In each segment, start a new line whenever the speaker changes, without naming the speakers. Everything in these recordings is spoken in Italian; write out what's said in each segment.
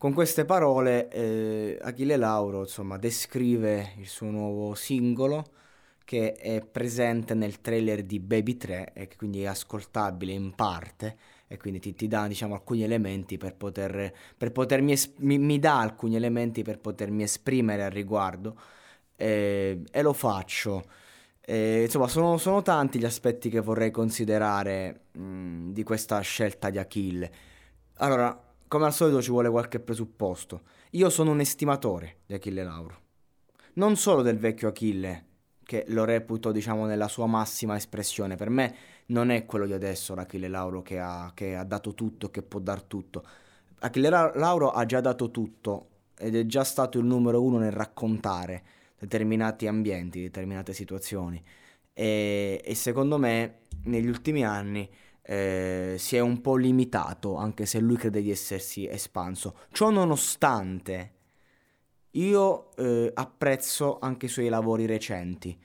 Con queste parole eh, Achille Lauro insomma, descrive il suo nuovo singolo che è presente nel trailer di Baby 3 e che quindi è ascoltabile in parte e quindi ti, ti dà diciamo, alcuni elementi per poter, per potermi es- mi, mi, dà alcuni elementi per potermi esprimere al riguardo eh, e lo faccio. Eh, insomma, sono, sono, tanti gli aspetti che vorrei considerare mh, di questa scelta di Achille. Allora, come al solito ci vuole qualche presupposto. Io sono un estimatore di Achille Lauro. Non solo del vecchio Achille, che lo reputo, diciamo, nella sua massima espressione. Per me non è quello di adesso l'Achille Lauro che ha, che ha dato tutto e che può dar tutto. Achille Lauro ha già dato tutto ed è già stato il numero uno nel raccontare determinati ambienti, determinate situazioni. E, e secondo me negli ultimi anni eh, si è un po' limitato, anche se lui crede di essersi espanso. Ciò nonostante, io eh, apprezzo anche i suoi lavori recenti.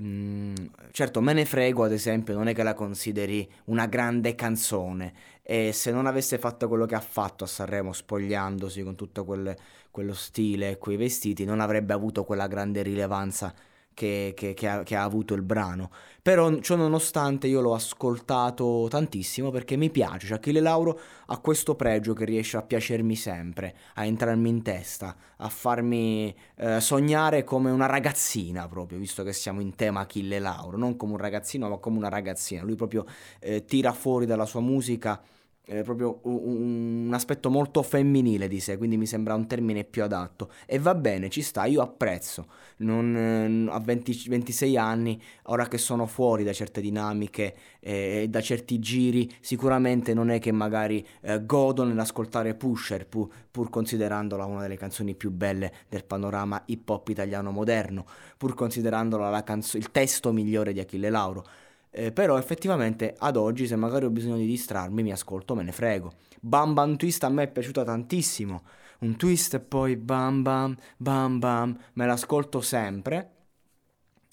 Mm, certo, me ne frego, ad esempio, non è che la consideri una grande canzone. E se non avesse fatto quello che ha fatto a Sanremo, spogliandosi con tutto quel, quello stile e quei vestiti, non avrebbe avuto quella grande rilevanza che, che, che, ha, che, ha, avuto il brano. Però ciò nonostante io l'ho ascoltato tantissimo perché mi piace, cioè Achille Lauro ha questo pregio che riesce a piacermi sempre, a entrarmi in testa, a farmi eh, sognare come una ragazzina proprio, visto che siamo in tema Achille Lauro, non come un ragazzino ma come una ragazzina. Lui proprio eh, tira fuori dalla sua musica è proprio un, un, aspetto molto femminile di sé, quindi mi sembra un termine più adatto. E va bene, ci sta, io apprezzo. Non, a 20, 26 anni, ora che sono fuori da certe dinamiche e eh, da certi giri, sicuramente non è che magari eh, godo nell'ascoltare Pusher, pur, pur considerandola una delle canzoni più belle del panorama hip hop italiano moderno, pur considerandola canzo- il testo migliore di Achille Lauro. Eh, però effettivamente ad oggi se magari ho bisogno di distrarmi mi ascolto, me ne frego. Bam Bam Twist a me è piaciuta tantissimo. Un twist e poi bam bam bam bam, me l'ascolto sempre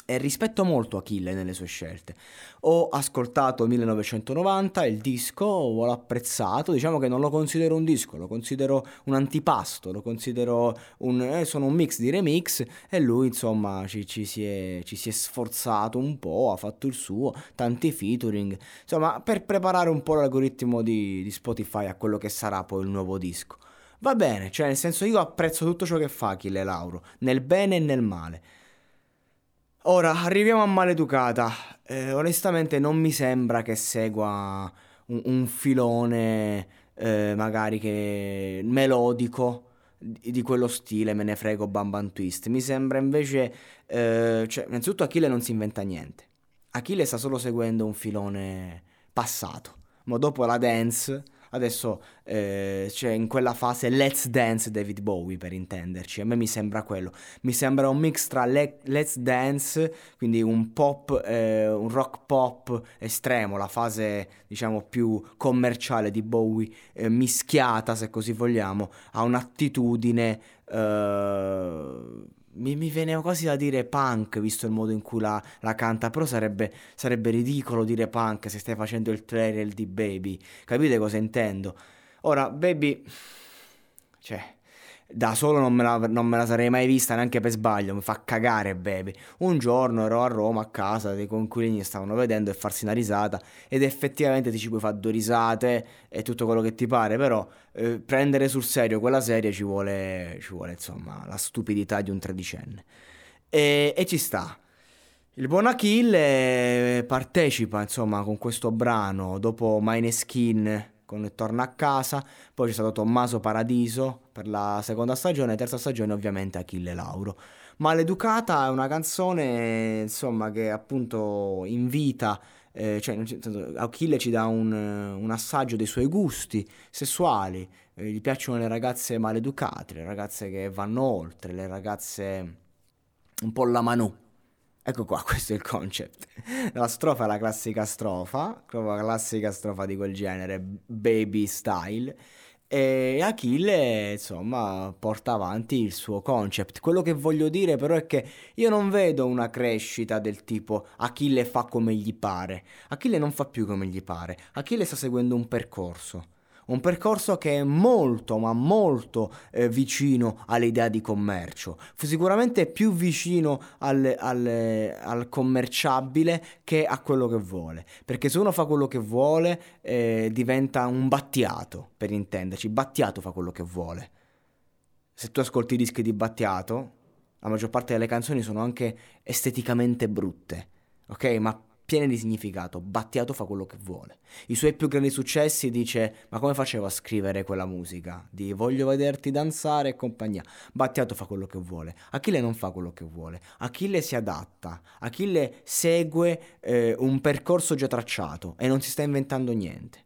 e rispetto molto Achille nelle sue scelte. Ho ascoltato 1990, il disco, l'ho apprezzato, diciamo che non lo considero un disco, lo considero un antipasto, lo considero un... Eh, sono un mix di remix e lui insomma ci, ci, si è, ci si è sforzato un po', ha fatto il suo, tanti featuring, insomma per preparare un po' l'algoritmo di, di Spotify a quello che sarà poi il nuovo disco. Va bene, cioè nel senso io apprezzo tutto ciò che fa Achille Lauro, nel bene e nel male. Ora, arriviamo a Maleducata. Eh, onestamente non mi sembra che segua un, un filone eh, magari che melodico di, di, quello stile, me ne frego Bamban Twist. Mi sembra invece, eh, cioè, innanzitutto Achille non si inventa niente. Achille sta solo seguendo un filone passato. Ma dopo la dance Adesso eh, c'è in quella fase Let's Dance David Bowie per intenderci, a me mi sembra quello, mi sembra un mix tra le- Let's Dance, quindi un pop, eh, un rock pop estremo, la fase diciamo più commerciale di Bowie, eh, mischiata se così vogliamo, a un'attitudine... Mi, mi viene quasi da dire punk, visto il modo in cui la, la canta, però sarebbe, sarebbe, ridicolo dire punk se stai facendo il trailer di Baby. Capite cosa intendo? Ora, Baby... Cioè da solo non me, la, non me, la, sarei mai vista neanche per sbaglio, mi fa cagare baby. Un giorno ero a Roma a casa, dei conquilini stavano vedendo e farsi una risata ed effettivamente ti ci puoi fare due risate e tutto quello che ti pare, però eh, prendere sul serio quella serie ci vuole, ci vuole insomma la stupidità di un tredicenne. E, e ci sta. Il buon Achille partecipa insomma con questo brano dopo Skin con Torna a casa, poi c'è stato Tommaso Paradiso per la seconda stagione, terza stagione ovviamente Achille Lauro. Maleducata è una canzone insomma che appunto invita eh, cioè, Achille ci dà un, un, assaggio dei suoi gusti sessuali, eh, gli piacciono le ragazze maleducate, le ragazze che vanno oltre, le ragazze un po' la manù. Ecco qua, questo è il concept. La strofa è la classica strofa, la classica strofa di quel genere, baby style. E Achille, insomma, porta avanti il suo concept. Quello che voglio dire però è che io non vedo una crescita del tipo Achille fa come gli pare. Achille non fa più come gli pare. Achille sta seguendo un percorso un percorso che è molto ma molto eh, vicino all'idea di commercio, sicuramente più vicino al, al, al, commerciabile che a quello che vuole, perché se uno fa quello che vuole eh, diventa un battiato, per intenderci, battiato fa quello che vuole. Se tu ascolti i dischi di Battiato, la maggior parte delle canzoni sono anche esteticamente brutte, ok? Ma piene di significato. Battiato fa quello che vuole. I suoi più grandi successi dice: Ma come facevo a scrivere quella musica? Di voglio vederti danzare e compagnia. Battiato fa quello che vuole. Achille non fa quello che vuole. Achille si adatta. Achille segue eh, un percorso già tracciato e non si sta inventando niente.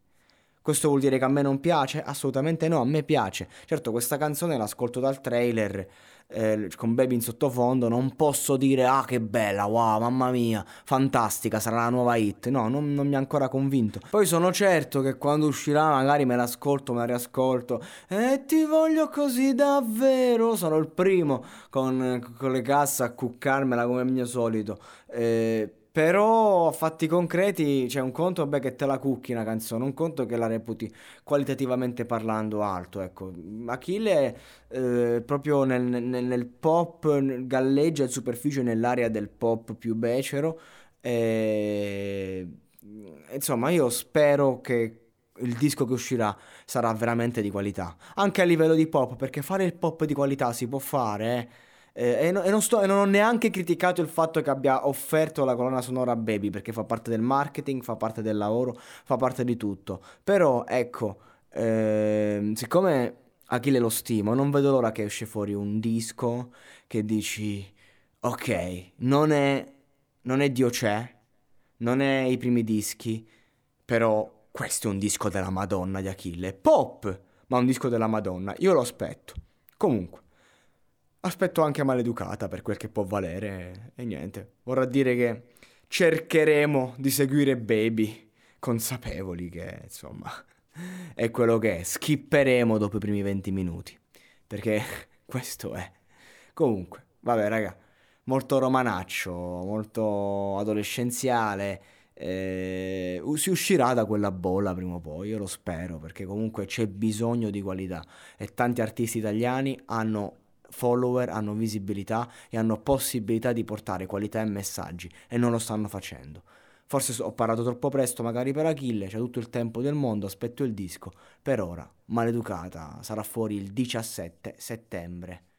Questo vuol dire che a me non piace? Assolutamente no, a me piace. Certo, questa canzone l'ascolto dal trailer eh, con Baby in sottofondo, non posso dire ah che bella, wow, mamma mia, fantastica, sarà la nuova hit. No, non, non mi ha ancora convinto. Poi sono certo che quando uscirà magari me l'ascolto, me la riascolto e ti voglio così davvero. Sono il primo con, con le casse a cuccarmela come mio solito. Eh, però a fatti concreti c'è un conto vabbè, che te la cucchi una canzone, un conto che la reputi qualitativamente parlando alto. Ecco. Achille eh, proprio nel, nel, nel, pop galleggia il superficie nell'area del pop più becero. E... Insomma, io spero che il disco che uscirà sarà veramente di qualità. Anche a livello di pop, perché fare il pop di qualità si può fare, eh eh, e, no, e, non sto, e, non ho neanche criticato il fatto che abbia offerto la colonna sonora a Baby perché fa parte del marketing, fa parte del lavoro, fa parte di tutto. Però ecco, eh, siccome Achille lo stimo, non vedo l'ora che esce fuori un disco che dici ok, non è, non è Dio c'è, non è i primi dischi, però questo è un disco della Madonna di Achille. Pop, ma un disco della Madonna. Io lo aspetto. Comunque. Aspetto anche maleducata per quel che può valere e niente. Vorrà dire che cercheremo di seguire Baby, consapevoli che insomma è quello che è. Skipperemo dopo i primi 20 minuti. Perché questo è. Comunque, vabbè raga, molto romanaccio, molto adolescenziale. Eh, si uscirà da quella bolla prima o poi, io lo spero, perché comunque c'è bisogno di qualità e tanti artisti italiani hanno follower, hanno visibilità e hanno possibilità di portare qualità e messaggi e non lo stanno facendo. Forse ho parlato troppo presto, magari per Achille, c'è tutto il tempo del mondo, aspetto il disco. Per ora, maleducata, sarà fuori il 17 settembre.